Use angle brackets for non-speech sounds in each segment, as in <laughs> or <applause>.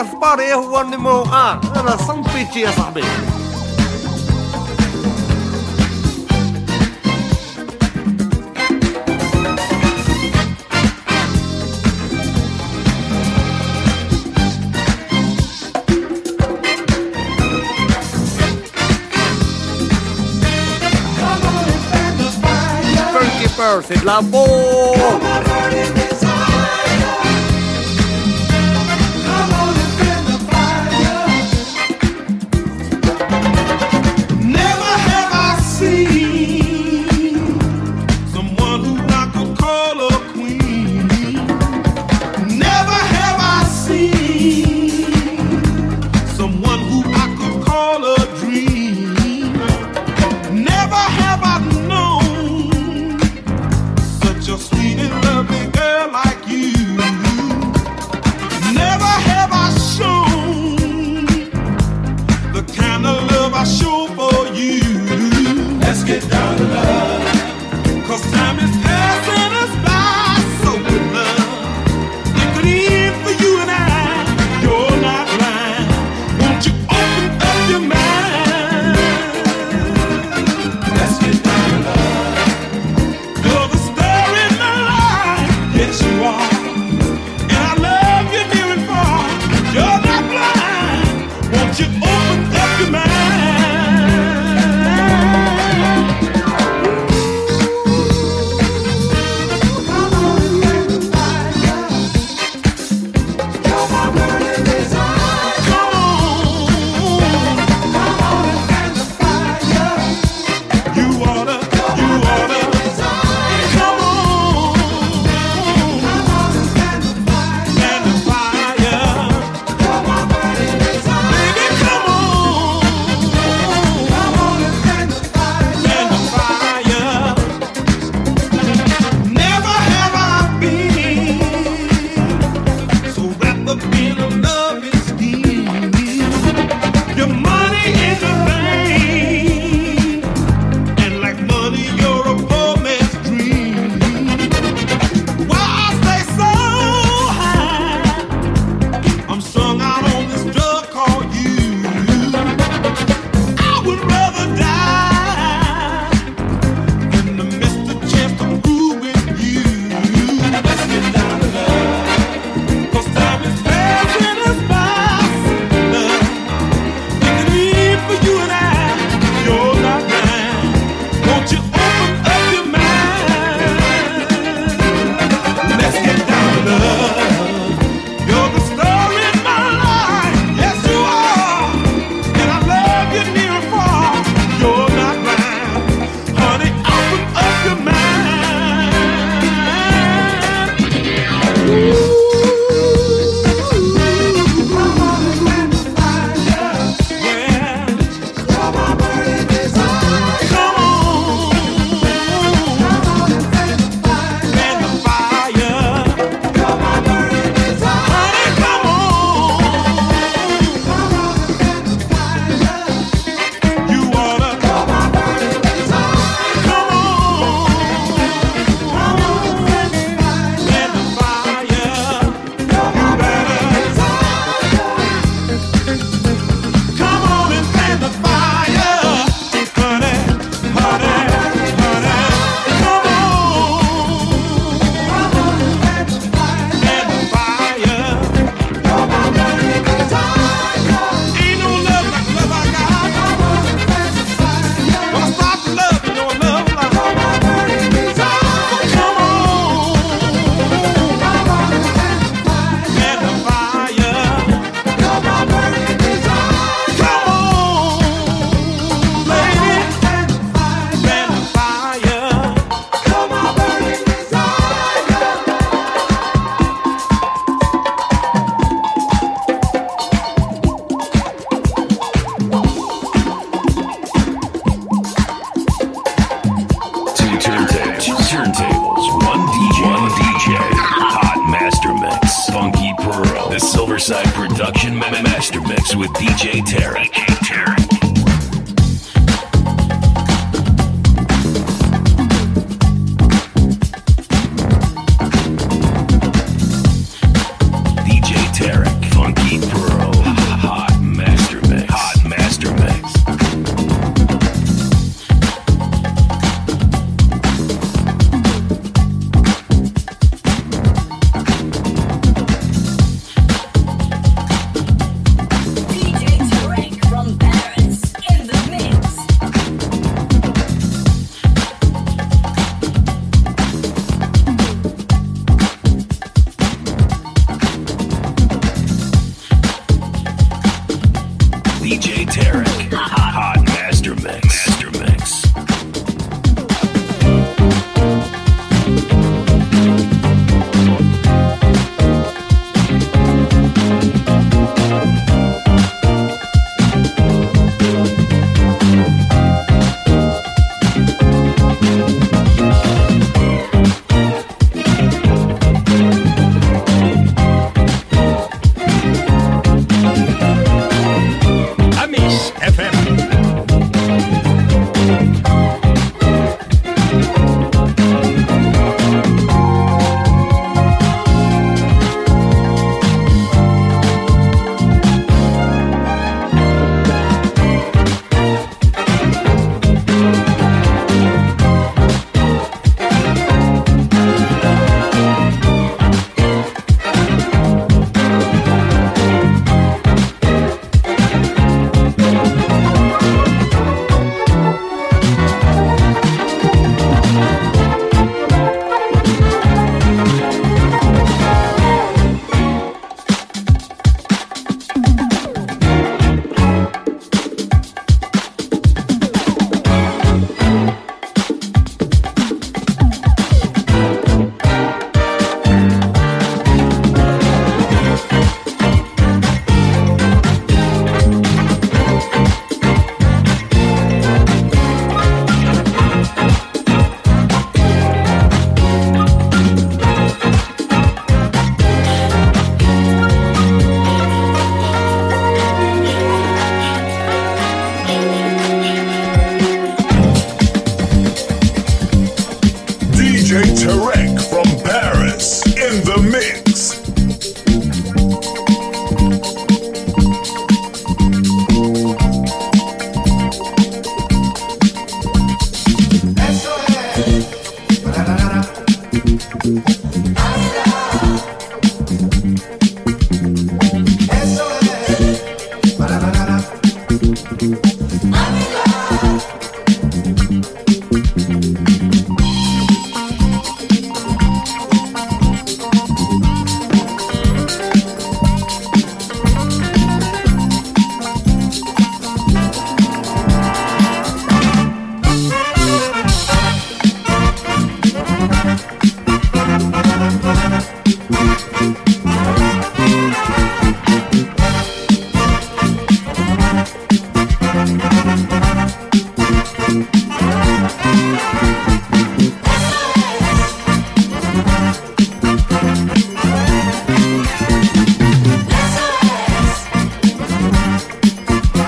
years, o animal, one more on, and some bitches are big. la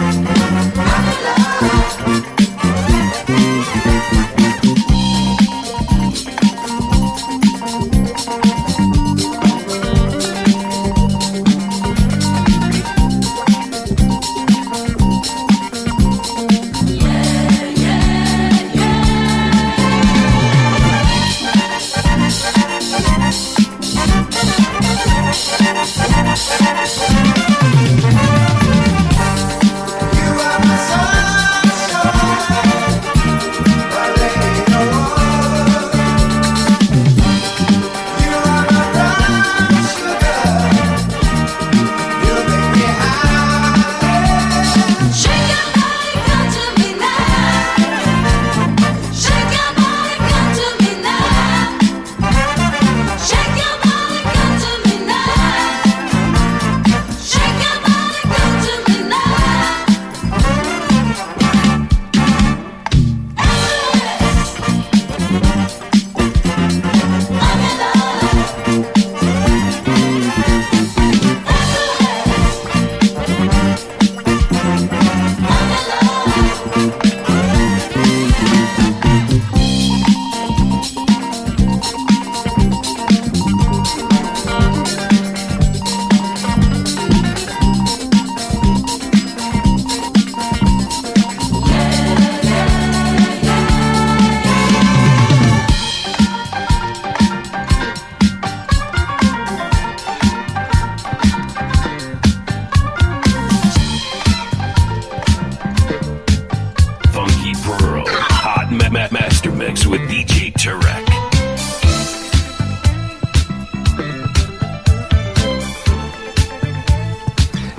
Shake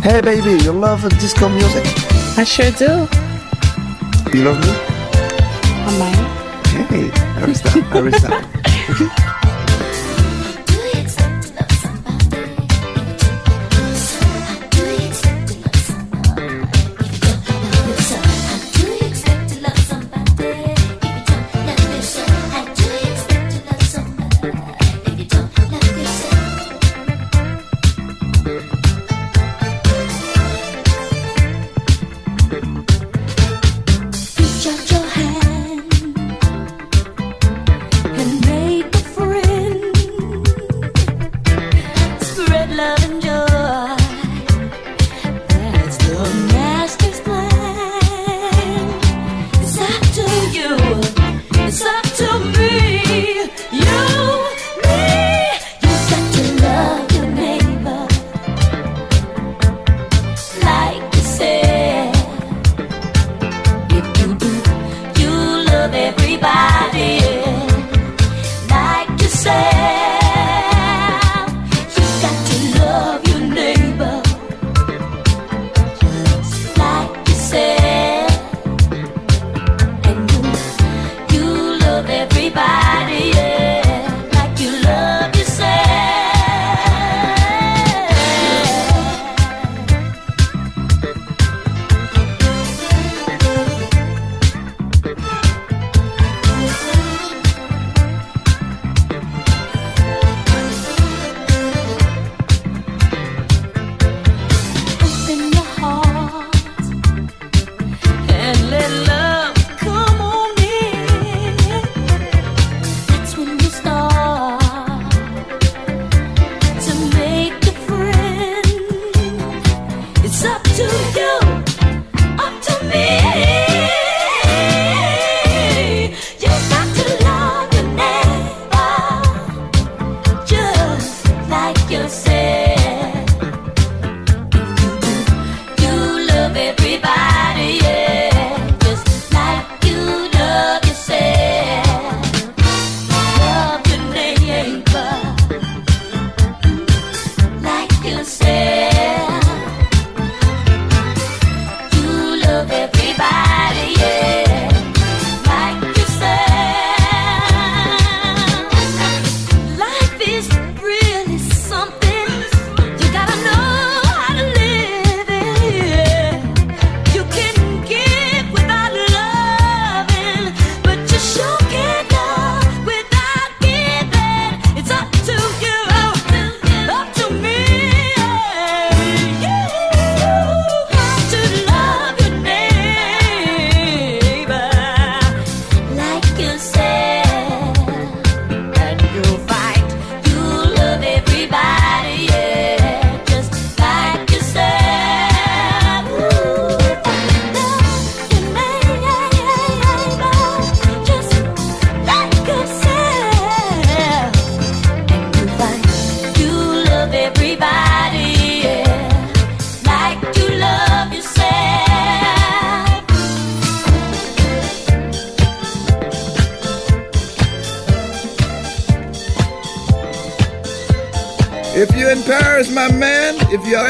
Hey, baby, you love disco music? I sure do. You love me? I might. Hey, <laughs>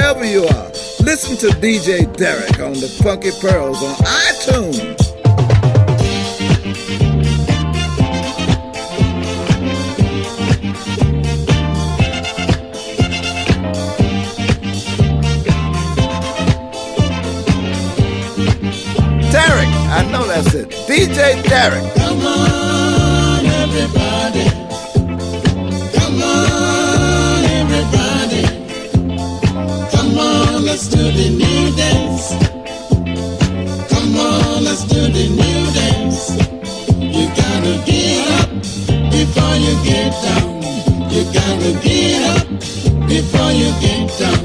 every you are, listen to DJ Derek on the Funky Pearls on iTunes. Derek, I know that's it. DJ Derek. The new dance. You gotta get up before you get down. You gotta get up before you get down.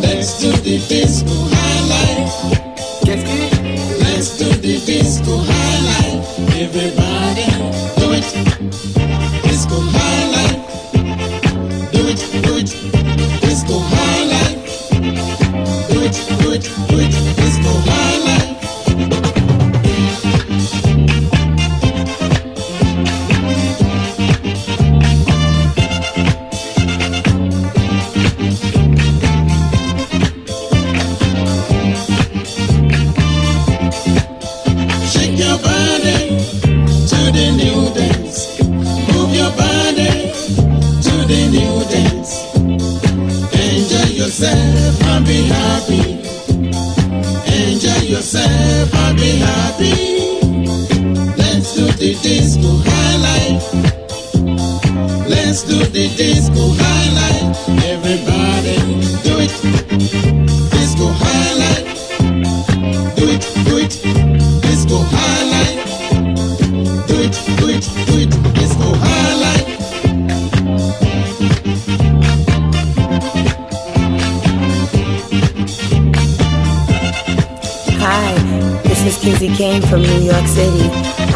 Let's do the disco high life. Let's do the disco high life. Everybody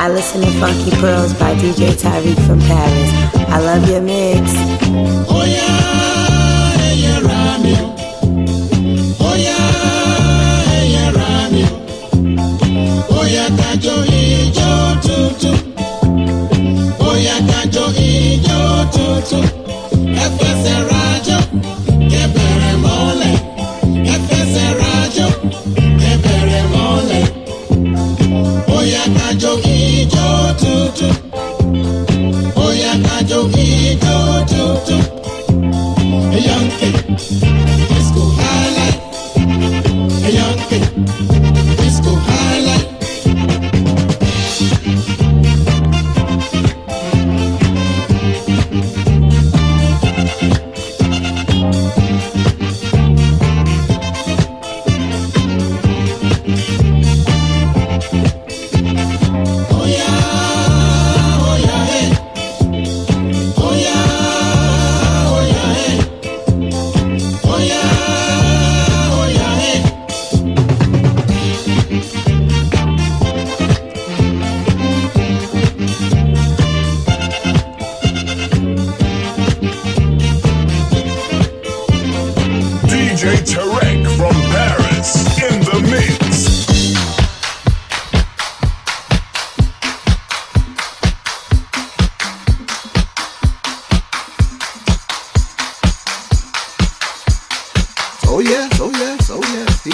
I listen to Funky Pearls by DJ Tarek from Paris. I love your mix. Oh yeah, hey, yeah, Rami. Oh yeah, hey, yeah, Rami. Oh yeah, Kajo Ijo Tutu. Oh yeah, Kajo Ijo Tutu.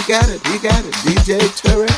got it, he got it. DJ Turret.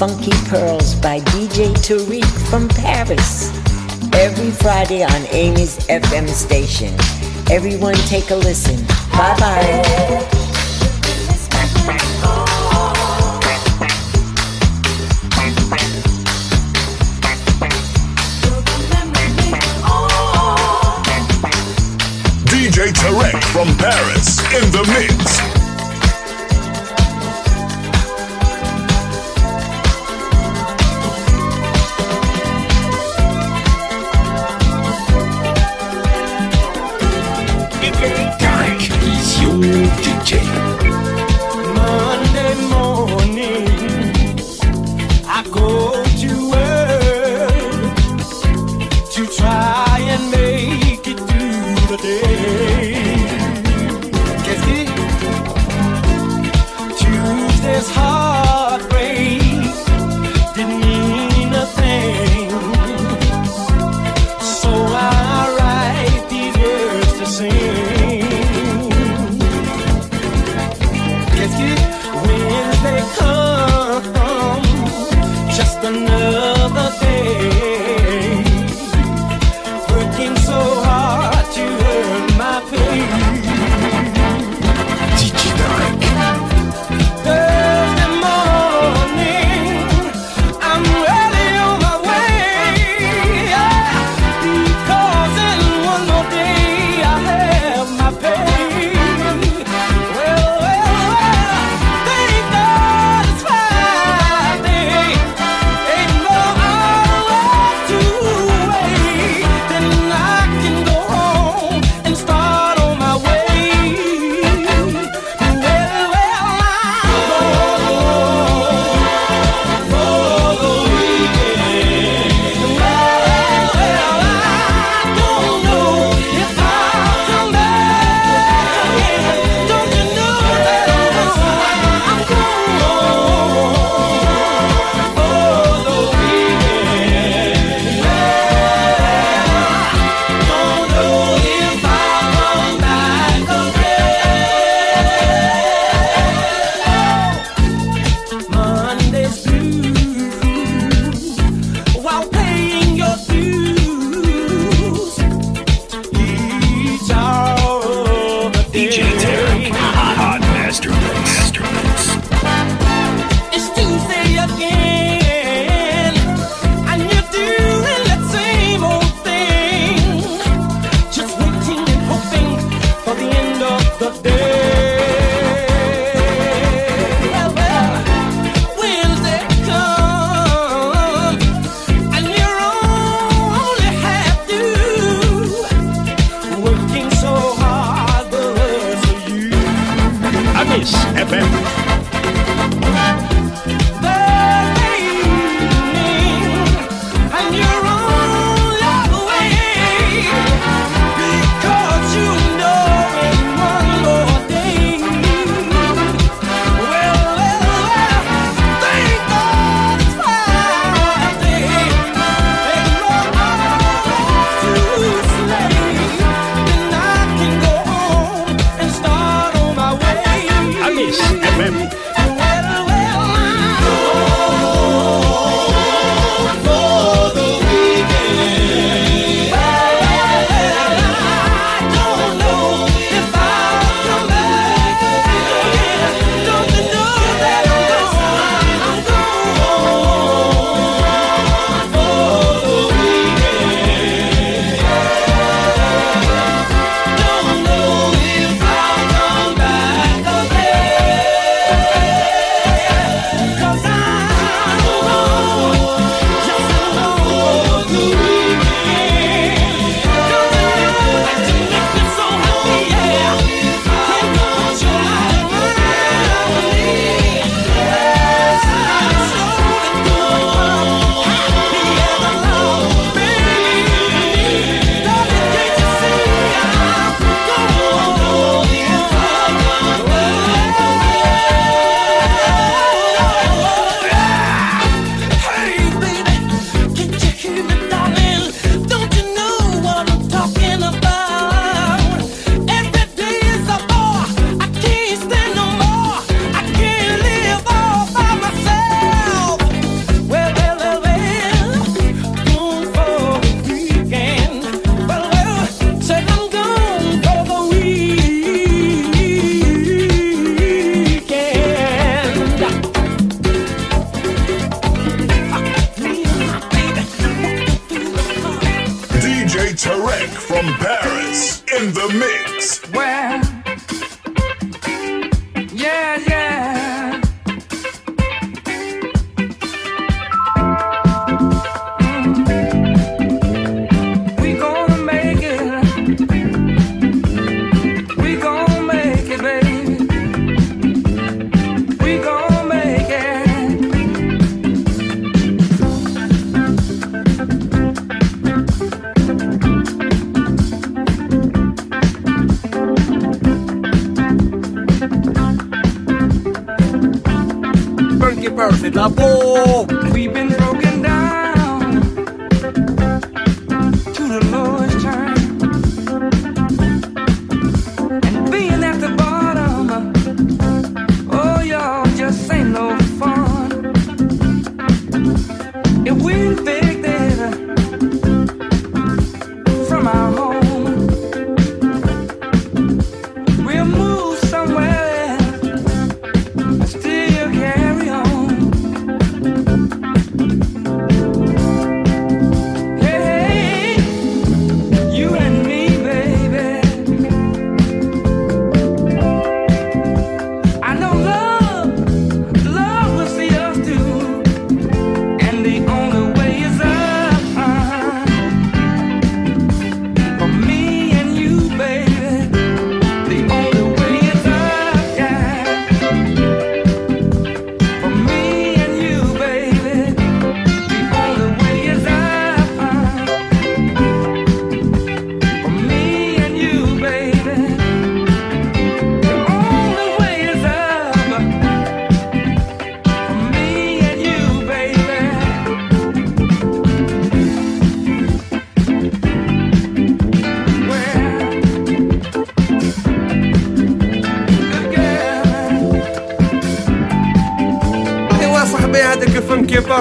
Funky Pearls by DJ Tarek from Paris. Every Friday on Amy's FM station. Everyone take a listen. Bye bye. DJ Tarek from Paris in the mix. Tarek from Paris in the mix. Well, yeah.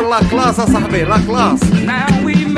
la classe à s'armer, la classe. Now we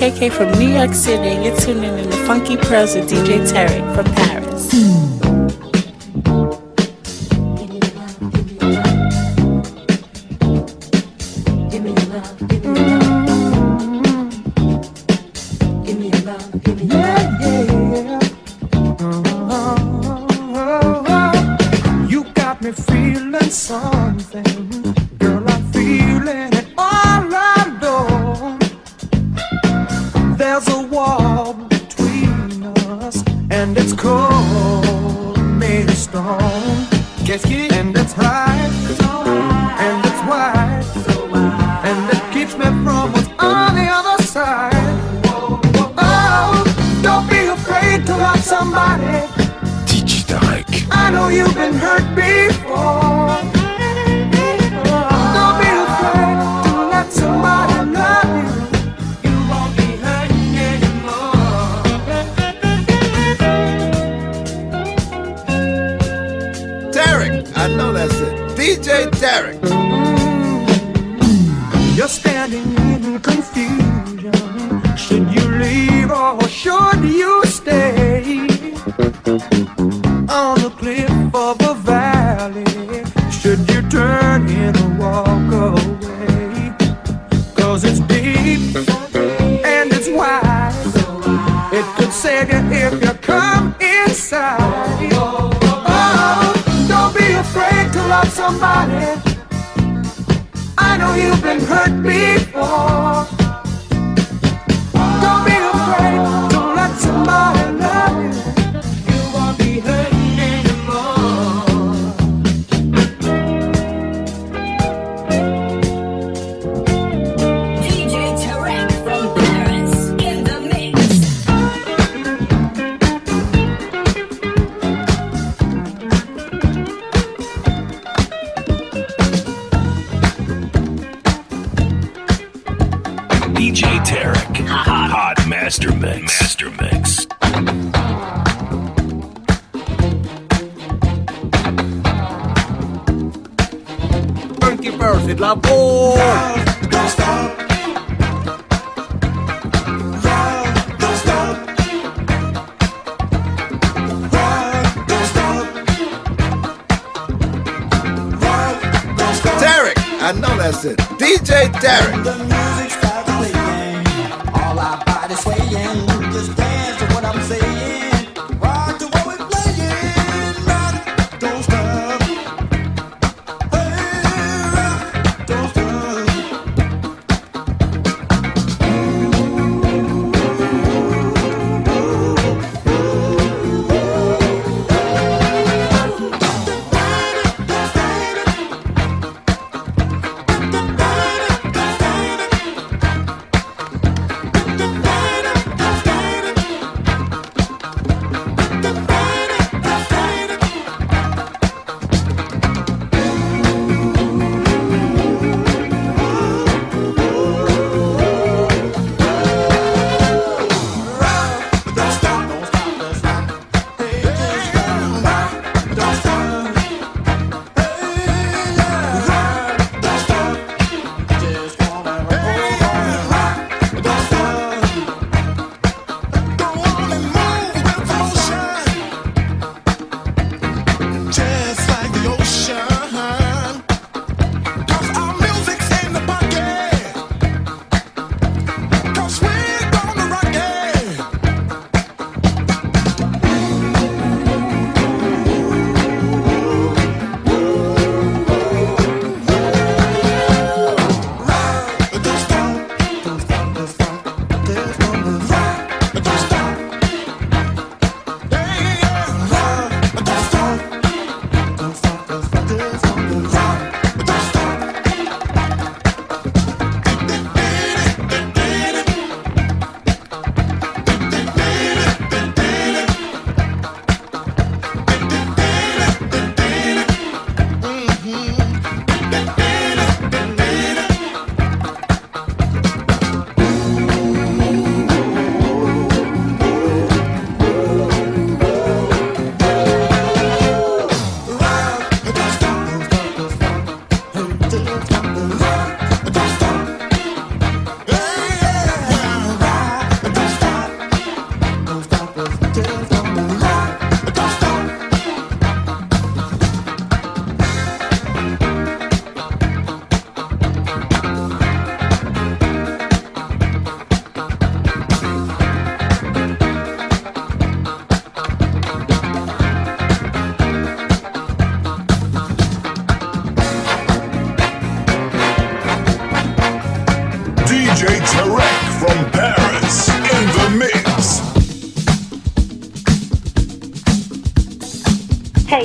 KK from New York City. You're tuning in to Funky Pearls with DJ Tarek from Paris. It. DJ Tarek.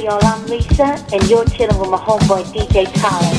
y'all. I'm Lisa, and you're chilling with my homeboy DJ Tyler.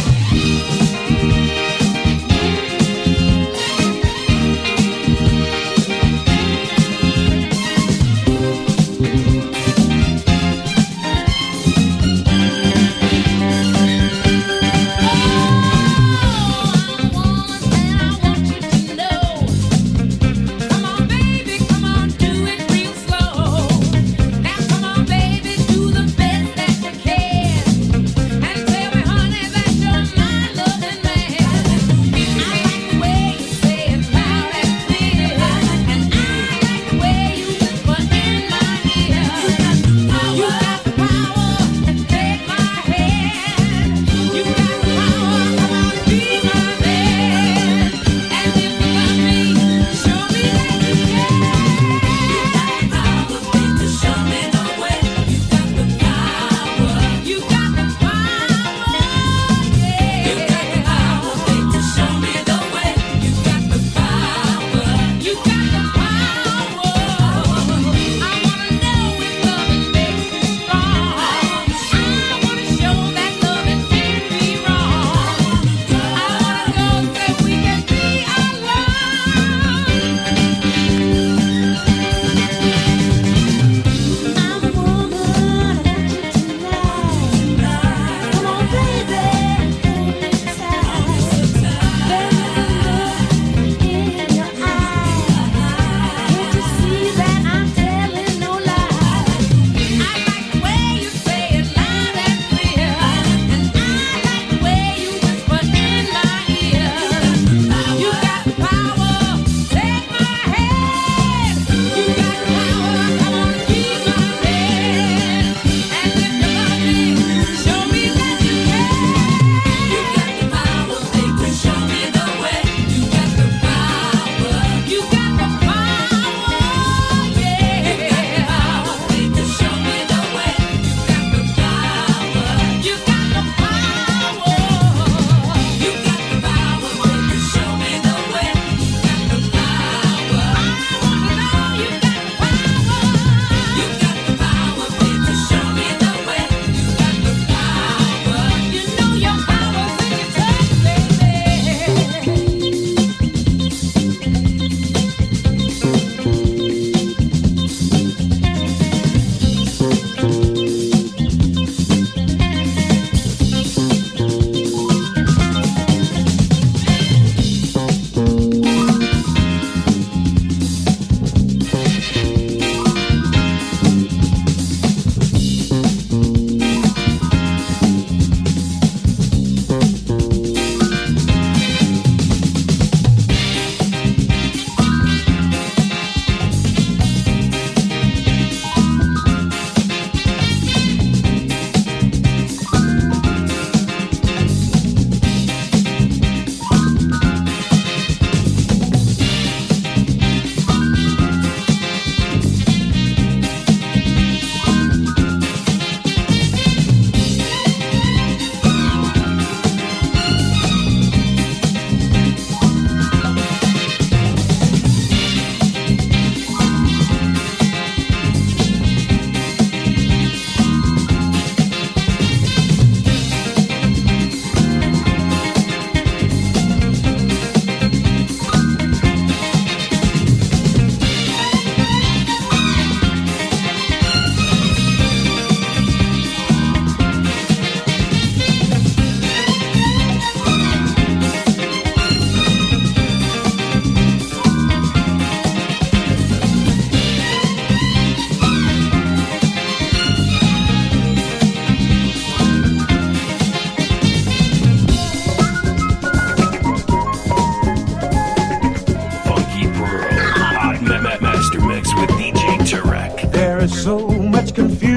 so much confusion.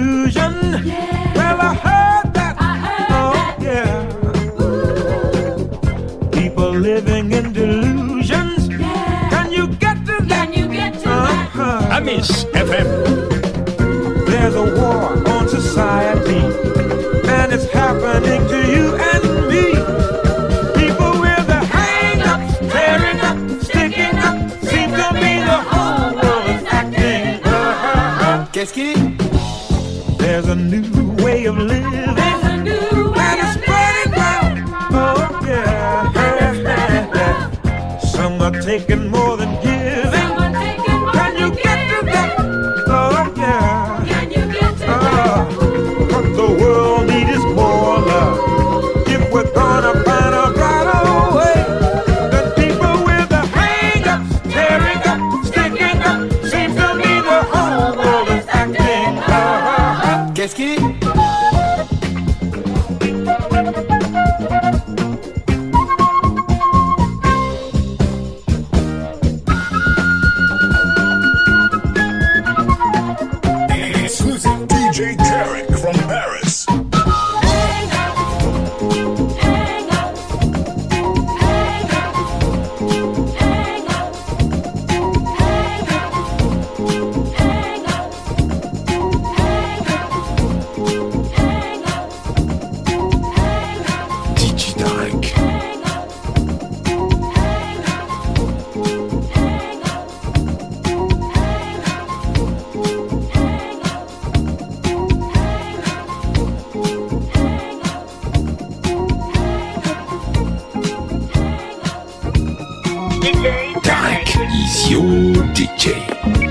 Is your DJ.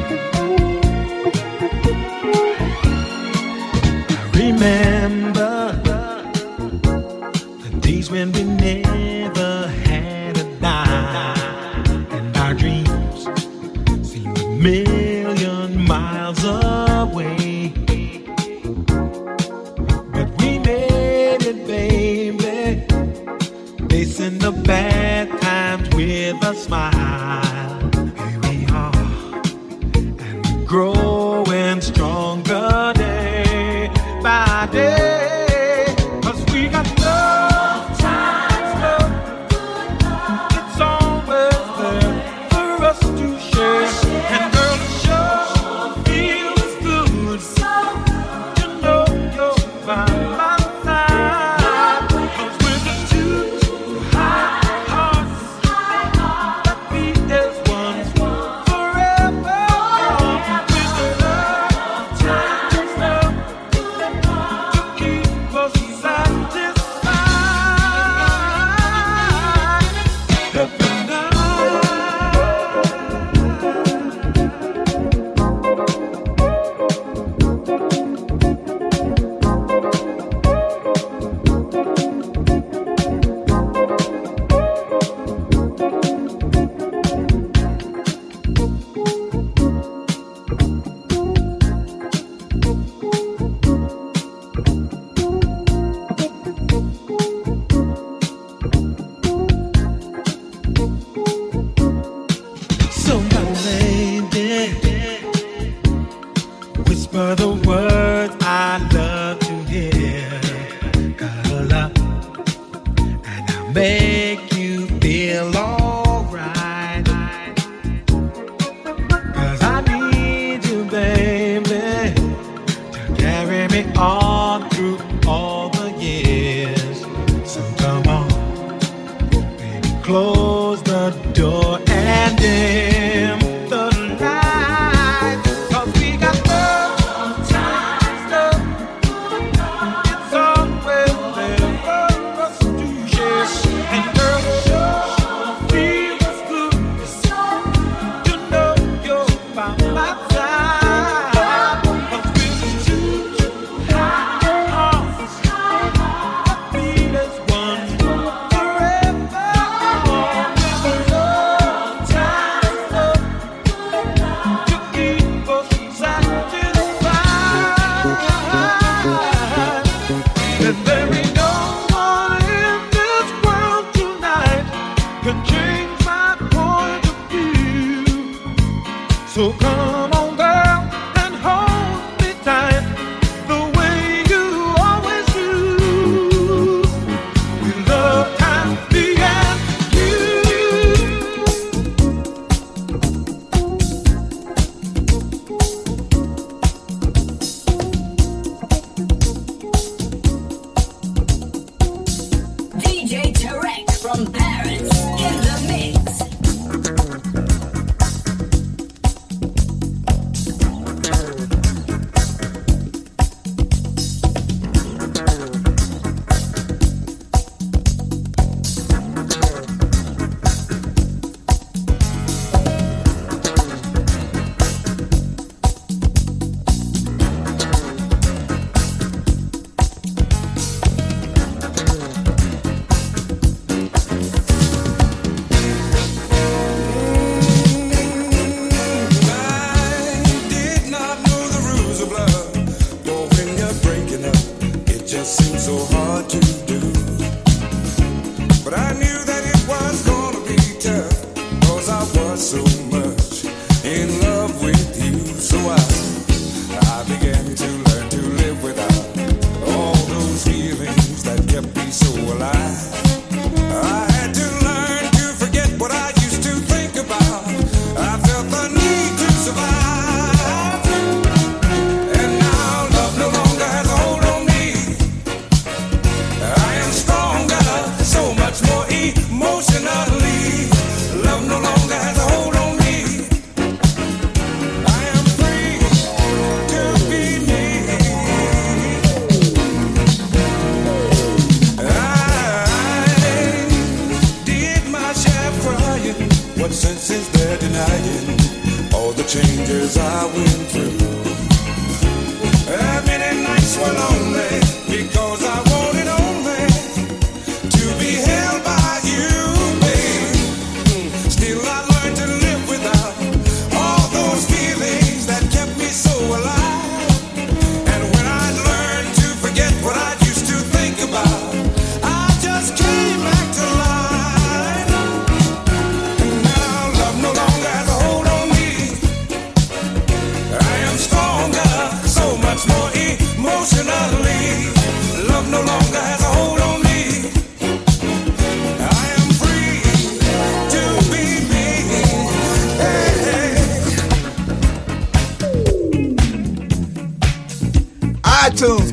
Whisper the words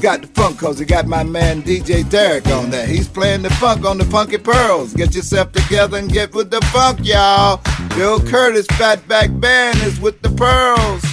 got the funk cause it got my man DJ Tarek on there. He's playing the funk on the Funky Pearls. Get yourself together and get with the funk, y'all. Bill Curtis Fatback Band is with the Pearls.